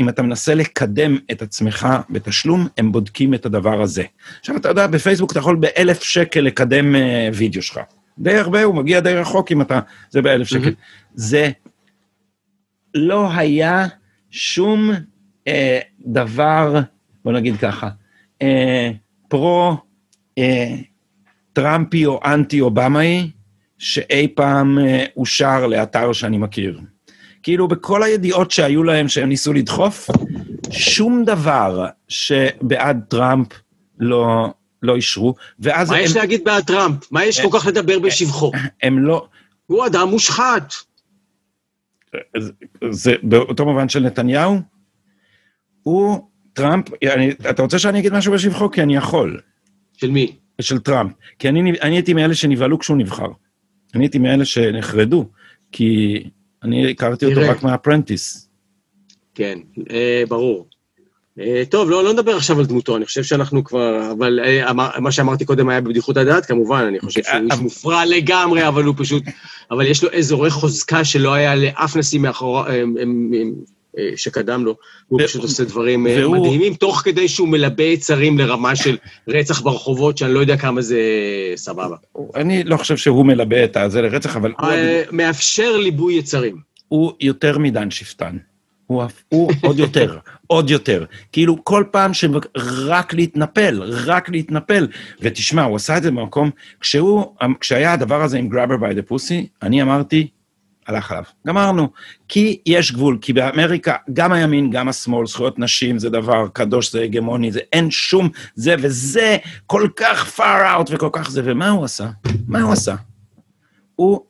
אם אתה מנסה לקדם את עצמך בתשלום, הם בודקים את הדבר הזה. עכשיו, אתה יודע, בפייסבוק אתה יכול באלף שקל לקדם אה, וידאו שלך. די הרבה, הוא מגיע די רחוק אם אתה... זה באלף שקל. מהמם. זה לא היה שום אה, דבר, בוא נגיד ככה, אה, פרו אה, טראמפי או אנטי אובמאי, שאי פעם אה, אושר לאתר שאני מכיר. כאילו בכל הידיעות שהיו להם שהם ניסו לדחוף, שום דבר שבעד טראמפ לא, לא אישרו, ואז מה הם, יש להגיד בעד טראמפ? מה יש כל כך לדבר בשבחו? הם לא, הוא אדם מושחת. זה- זה באותו מובן של נתניהו, הוא, טראמפ, אני, אתה רוצה שאני אגיד משהו בשבחו? כי אני יכול, של מי? של טראמפ. כי אני, אני הייתי מאלה שנבהלו כשהוא נבחר. אני הייתי מאלה שנחרדו, כי אני הכרתי אותו. רק מהפרנטיס. כן, אה, ברור. אה, טוב, לא, לא נדבר עכשיו על דמותו, אני חושב שאנחנו כבר... אבל אה, אמר, מה שאמרתי קודם היה בבדיחות הדעת, כמובן, אני חושב שהוא איש מופרע לגמרי, אבל הוא פשוט... אבל יש לו אזורי חוזקה שלא היה לאף נשיא מאחור... אה, שקדם לו, הוא פשוט עושה דברים אה, והוא- מדהימים, תוך כדי שהוא מלבה יצרים לרמה של רצח ברחובות, שאני לא יודע כמה זה סבבה. אני לא חושב שהוא מלבה את הזה לרצח, אבל אה, מאפשר ליבוי יצרים. הוא יותר מדן שפטן. הוא, הוא עוד יותר, עוד יותר. כאילו, כל פעם שרק להתנפל, רק להתנפל. ותשמע, הוא עשה את זה במקום, כשהוא, כשהיה הדבר הזה עם גראבר by the pussy, אני אמרתי, הלך עליו. גמרנו. כי יש גבול, כי באמריקה, גם הימין, גם השמאל, זכויות נשים זה דבר קדוש, זה הגמוני, זה אין שום, זה וזה כל כך far out וכל כך זה, ומה הוא עשה? מה הוא עשה? הוא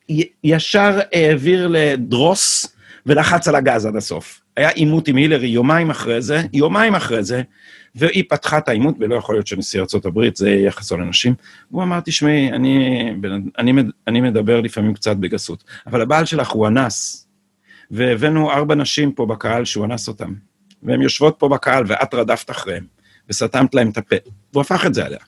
ישר העביר לדרוס ולחץ על הגז עד הסוף. היה עימות עם הילרי יומיים אחרי זה, יומיים אחרי זה, והיא פתחה את העימות, ולא יכול להיות שנשיא ארה"ב, זה יחסו לנשים. הוא אמר, תשמעי, אני, אני, אני מדבר לפעמים קצת בגסות, אבל הבעל שלך הוא אנס, והבאנו ארבע נשים פה בקהל שהוא אנס אותן, והן יושבות פה בקהל, ואת רדפת אחריהן, וסתמת להם את הפה. והוא הפך את זה עליה.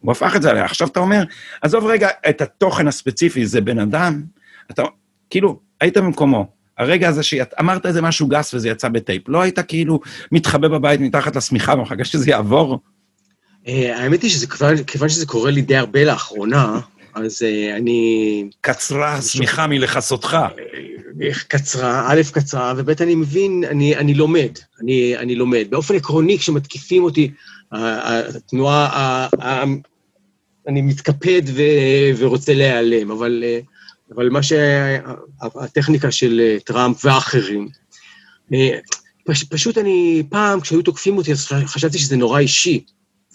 הוא הפך את זה עליה. עכשיו אתה אומר, עזוב רגע את התוכן הספציפי, זה בן אדם, אתה, כאילו, היית במקומו. הרגע הזה שאמרת איזה משהו גס וזה יצא בטייפ, לא היית כאילו מתחבא בבית מתחת לשמיכה ומחכה שזה יעבור? אה, האמת היא שזה כיוון שזה קורה לי די הרבה לאחרונה, אז אה, אני... קצרה השמיכה מלכסותך. איך קצרה, א', קצרה, וב', אני מבין, אני, אני לומד, אני, אני לומד. באופן עקרוני, כשמתקיפים אותי, התנועה, אני מתקפד ו, ורוצה להיעלם, אבל, אה, אבל מה שהטכניקה של אה, טראמפ ואחרים, אה, פש, פשוט אני, פעם, כשהיו תוקפים אותי, אז חשבתי שזה נורא אישי,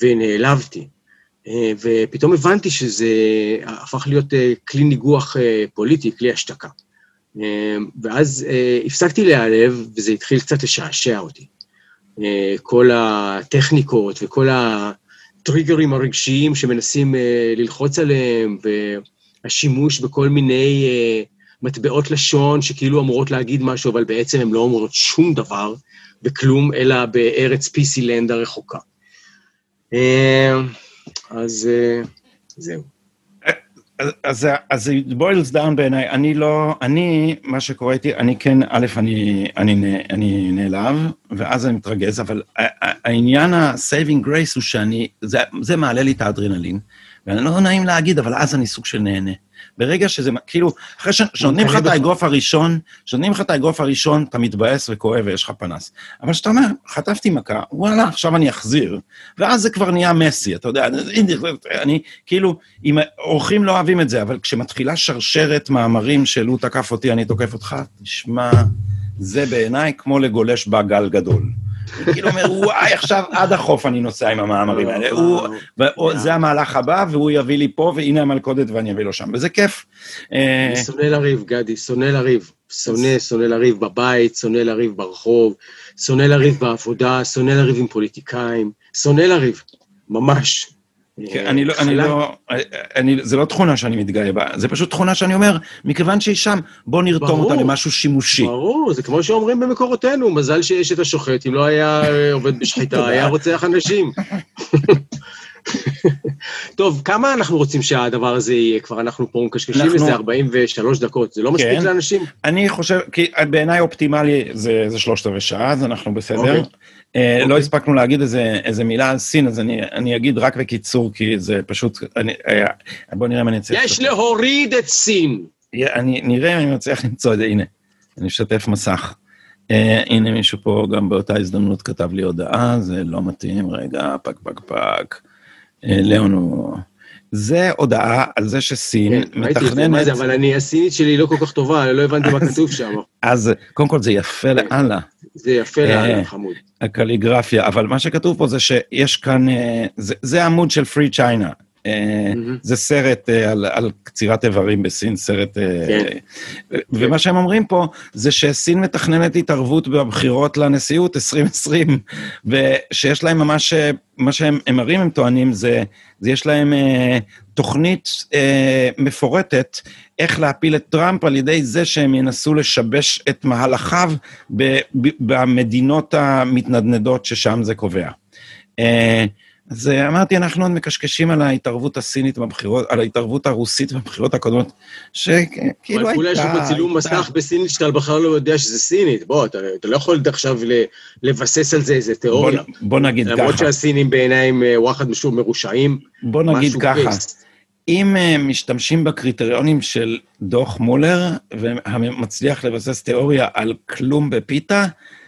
ונעלבתי. אה, ופתאום הבנתי שזה הפך להיות כלי ניגוח פוליטי, כלי השתקה. ואז הפסקתי להיעלב, וזה התחיל קצת לשעשע אותי. כל הטכניקות וכל הטריגרים הרגשיים שמנסים ללחוץ עליהם, והשימוש בכל מיני אה, מטבעות לשון שכאילו אמורות להגיד משהו, אבל בעצם הן לא אומרות שום דבר וכלום, אלא בארץ פיסילנד הרחוקה. אה, אז אה, זהו. אז אז זה boils down בעיניי, אני לא, אני, מה שקורה איתי, אני כן, א', אני, אני, אני נעלב, ואז אני מתרגז, אבל העניין ה-saving grace הוא שאני, זה, זה מעלה לי את האדרנלין, ואני לא נעים להגיד, אבל אז אני סוג של נהנה. ברגע שזה, כאילו, אחרי שנותנים לך את האגרוף הראשון, כשנותנים לך את האגרוף הראשון, אתה מתבאס וכואב ויש לך פנס. אבל כשאתה אומר, חטפתי מכה, וואלה, עכשיו אני אחזיר, ואז זה כבר נהיה מסי, אתה יודע, אני, כאילו, אם אורחים לא אוהבים את זה, אבל כשמתחילה שרשרת מאמרים של הוא תקף אותי, אני תוקף אותך, תשמע, זה בעיניי כמו לגולש בגל גדול. כאילו אומר, וואי, עכשיו עד החוף אני נוסע עם המאמרים האלה. זה המהלך הבא, והוא יביא לי פה, והנה המלכודת ואני אביא לו שם, וזה כיף. אה, אני שונא לריב, גדי, שונא לריב. שונא, שונא לריב בבית, שונא לריב ברחוב, שונא לריב בעבודה, שונא לריב עם פוליטיקאים, שונא לריב, ממש. כן, אני לא, אני לא, אני, זה לא תכונה שאני מתגאה בה, זה פשוט תכונה שאני אומר, מכיוון שהיא שם, בוא נרתום ברור, אותה למשהו שימושי. ברור, זה כמו שאומרים במקורותינו, מזל שיש את השוחט, אם לא היה עובד בשחיטה, היה רוצח אנשים. טוב, כמה אנחנו רוצים שהדבר הזה יהיה? כבר אנחנו פה מקשקשים אנחנו... איזה 43 דקות, זה לא מספיק כן. לאנשים? אני חושב, כי בעיניי אופטימלי זה, זה שלושת רבעי שעה, אז אנחנו בסדר. Okay. אוקיי. אה, לא אוקיי. הספקנו להגיד איזה, איזה מילה על סין, אז אני, אני אגיד רק בקיצור, כי זה פשוט... אני, אה, בוא נראה אם אני אצליח... יש להוריד את סין. אני, נראה אם אני מצליח למצוא את זה, הנה, אני אשתף מסך. Uh, הנה מישהו פה גם באותה הזדמנות כתב לי הודעה, זה לא מתאים, רגע, פק פק פק. Uh, ליאון הוא... זה הודעה על זה שסין כן, מתכננת... זה, אבל אני, הסינית שלי לא כל כך טובה, לא הבנתי מה כתוב שם. אז קודם כל זה יפה כן. לאללה. זה יפה לאללה, חמוד. הקליגרפיה, אבל מה שכתוב פה זה שיש כאן, אה, זה, זה עמוד של פרי צ'יינה. Mm-hmm. זה סרט uh, על, על קצירת איברים בסין, סרט... Uh, כן. ומה שהם אומרים פה זה שסין מתכננת התערבות בבחירות לנשיאות 2020, ושיש להם ממש, מה שהם מראים, הם טוענים, זה, זה יש להם uh, תוכנית uh, מפורטת איך להפיל את טראמפ על ידי זה שהם ינסו לשבש את מהלכיו במדינות המתנדנדות ששם זה קובע. Uh, אז אמרתי, אנחנו עוד מקשקשים על ההתערבות הסינית בבחירות, על ההתערבות הרוסית בבחירות הקודמות, שכאילו הייתה... אולי יש לך צילום מסך בסינית שאתה בכלל לא יודע שזה סינית. בוא, אתה, אתה לא יכול עכשיו לבסס על זה איזה תיאוריה. בוא, בוא נגיד למרות ככה. למרות שהסינים בעיניים אה, וואחד משום מרושעים. בוא נגיד ככה. קייס. אם אה, משתמשים בקריטריונים של דוח מולר ומצליח לבסס תיאוריה על כלום בפיתה,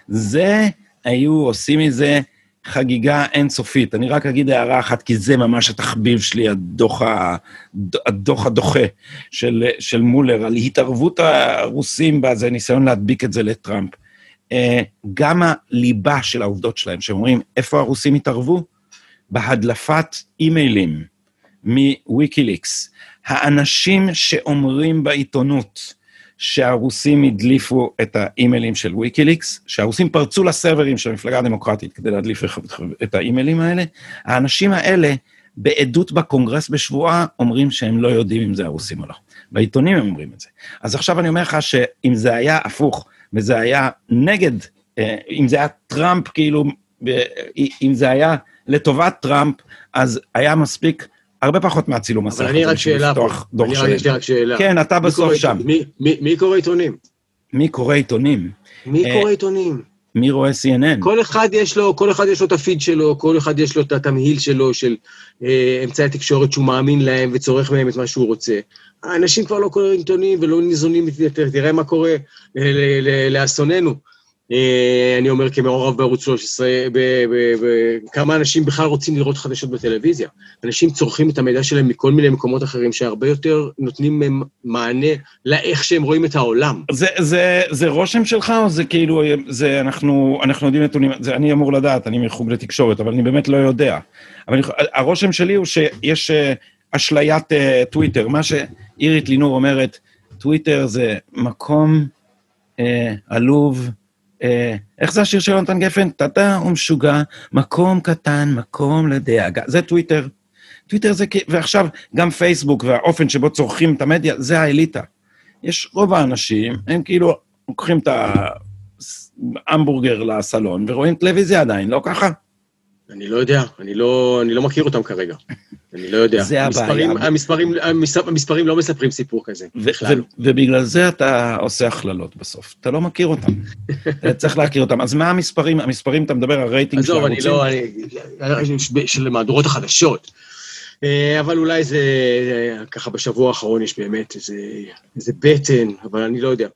זה, היו עושים מזה חגיגה אינסופית. אני רק אגיד הערה אחת, כי זה ממש התחביב שלי, הדוח, הדוח הדוחה של, של מולר, על התערבות הרוסים בזה, ניסיון להדביק את זה לטראמפ. אה, גם הליבה של העובדות שלהם, שאומרים, איפה הרוסים התערבו? בהדלפת אימיילים מוויקיליקס. האנשים שאומרים בעיתונות, שהרוסים הדליפו את האימיילים של ויקיליקס, שהרוסים פרצו לסרברים של המפלגה הדמוקרטית כדי להדליף את האימיילים האלה. האנשים האלה, בעדות בקונגרס בשבועה, אומרים שהם לא יודעים אם זה הרוסים או לא. בעיתונים הם אומרים את זה. אז עכשיו אני אומר לך שאם זה היה הפוך, וזה היה נגד, אה, אם זה היה טראמפ, כאילו, אם זה היה לטובת טראמפ, אז היה מספיק הרבה פחות מהצילום מסך. אבל אני רק שאלה פה, אני רק, יש לי רק שאלה. כן, אתה בסוף שם. מי קורא עיתונים? מי קורא עיתונים? מי קורא עיתונים? מי רואה CNN? כל אחד יש לו, כל אחד יש לו את הפיד שלו, כל אחד יש לו את התמהיל שלו של אה, אמצעי התקשורת שהוא מאמין להם וצורך מהם את מה שהוא רוצה. האנשים כבר לא קוראים עיתונים ולא ניזונים, תראה מה קורה אה, לאסוננו. אה, אני אומר כמעורב בערוץ 13, כמה אנשים בכלל רוצים לראות חדשות בטלוויזיה. אנשים צורכים את המידע שלהם מכל מיני מקומות אחרים, שהרבה יותר נותנים מענה לאיך שהם רואים את העולם. זה, זה, זה רושם שלך, או זה כאילו, זה אנחנו, אנחנו יודעים נתונים, זה אני אמור לדעת, אני מחוג לתקשורת, אבל אני באמת לא יודע. אבל אני, הרושם שלי הוא שיש uh, אשליית uh, טוויטר, מה שאירית לינור אומרת, טוויטר זה מקום uh, עלוב, אה, איך זה השיר של יונתן גפן? טאטה ומשוגע, מקום קטן, מקום לדאגה. זה טוויטר. טוויטר זה, כ- ועכשיו גם פייסבוק והאופן שבו צורכים את המדיה, זה האליטה. יש רוב האנשים, הם כאילו לוקחים את ההמבורגר לסלון ורואים טלוויזיה עדיין, לא ככה? אני לא יודע, אני לא, אני לא מכיר אותם כרגע. אני לא יודע. זה הבעיה. המספרים, המספרים, המס- המספרים לא מספרים סיפור כזה. ו- בכלל. ו- ובגלל זה אתה עושה הכללות בסוף. אתה לא מכיר אותם. צריך להכיר אותם. אז מה המספרים? המספרים, אתה מדבר על רייטינג של עזוב, אני הערוצים? לא... אני, של מהדורות החדשות. אה, אבל אולי זה, ככה בשבוע האחרון יש באמת איזה, איזה בטן, אבל אני לא יודע.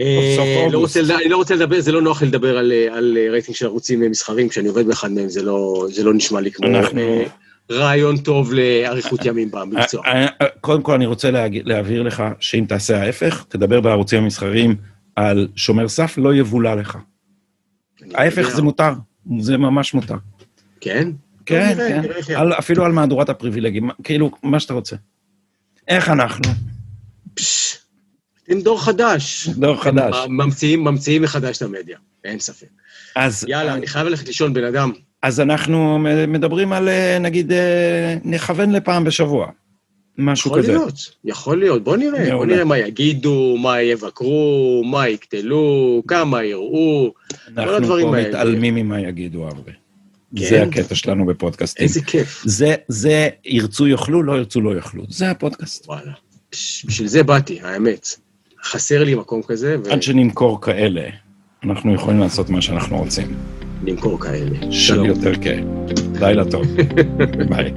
אה, לא. רוצה, אני לא רוצה לדבר, זה לא נוח לי לדבר על, אה, על רייטינג של ערוצים מסחרים, כשאני עובד באחד מהם, זה לא, זה לא נשמע לי כמו אנחנו- רעיון טוב לאריכות ימים במקצוע. אה, אה, קודם כל, אני רוצה להבהיר לך שאם תעשה ההפך, תדבר בערוצים המסחריים על שומר סף, לא יבולע לך. ההפך. זה מותר, זה ממש מותר. כן? כן, כן, אפילו על מהדורת הפריבילגים, כאילו, מה שאתה רוצה. איך אנחנו? אתם דור חדש. דור חדש. ממציאים מחדש את המדיה, אין ספק. אז יאללה, אני חייב ללכת לישון, בן אדם. אז אנחנו מדברים על, אה, נגיד, אה, נכוון לפעם בשבוע. משהו יכול כזה. להיות, יכול להיות. בוא נראה, בוא. נראה מה יגידו, מה יבקרו, מה יקטלו, כמה יראו. אנחנו הדברים פה האלה. מתעלמים ממה יגידו הרבה. כן? זה הקטע שלנו בפודקאסטים. איזה כיף. זה, זה, ירצו יאכלו, לא ירצו לא יאכלו. זה הפודקאסט. וואלה. בשביל זה באתי, האמת. חסר לי מקום כזה, עד שנמכור כאלה, אנחנו יכולים לעשות מה שאנחנו רוצים. ונמכור כאלה. של יותר כאלה. לילה טוב. ביי.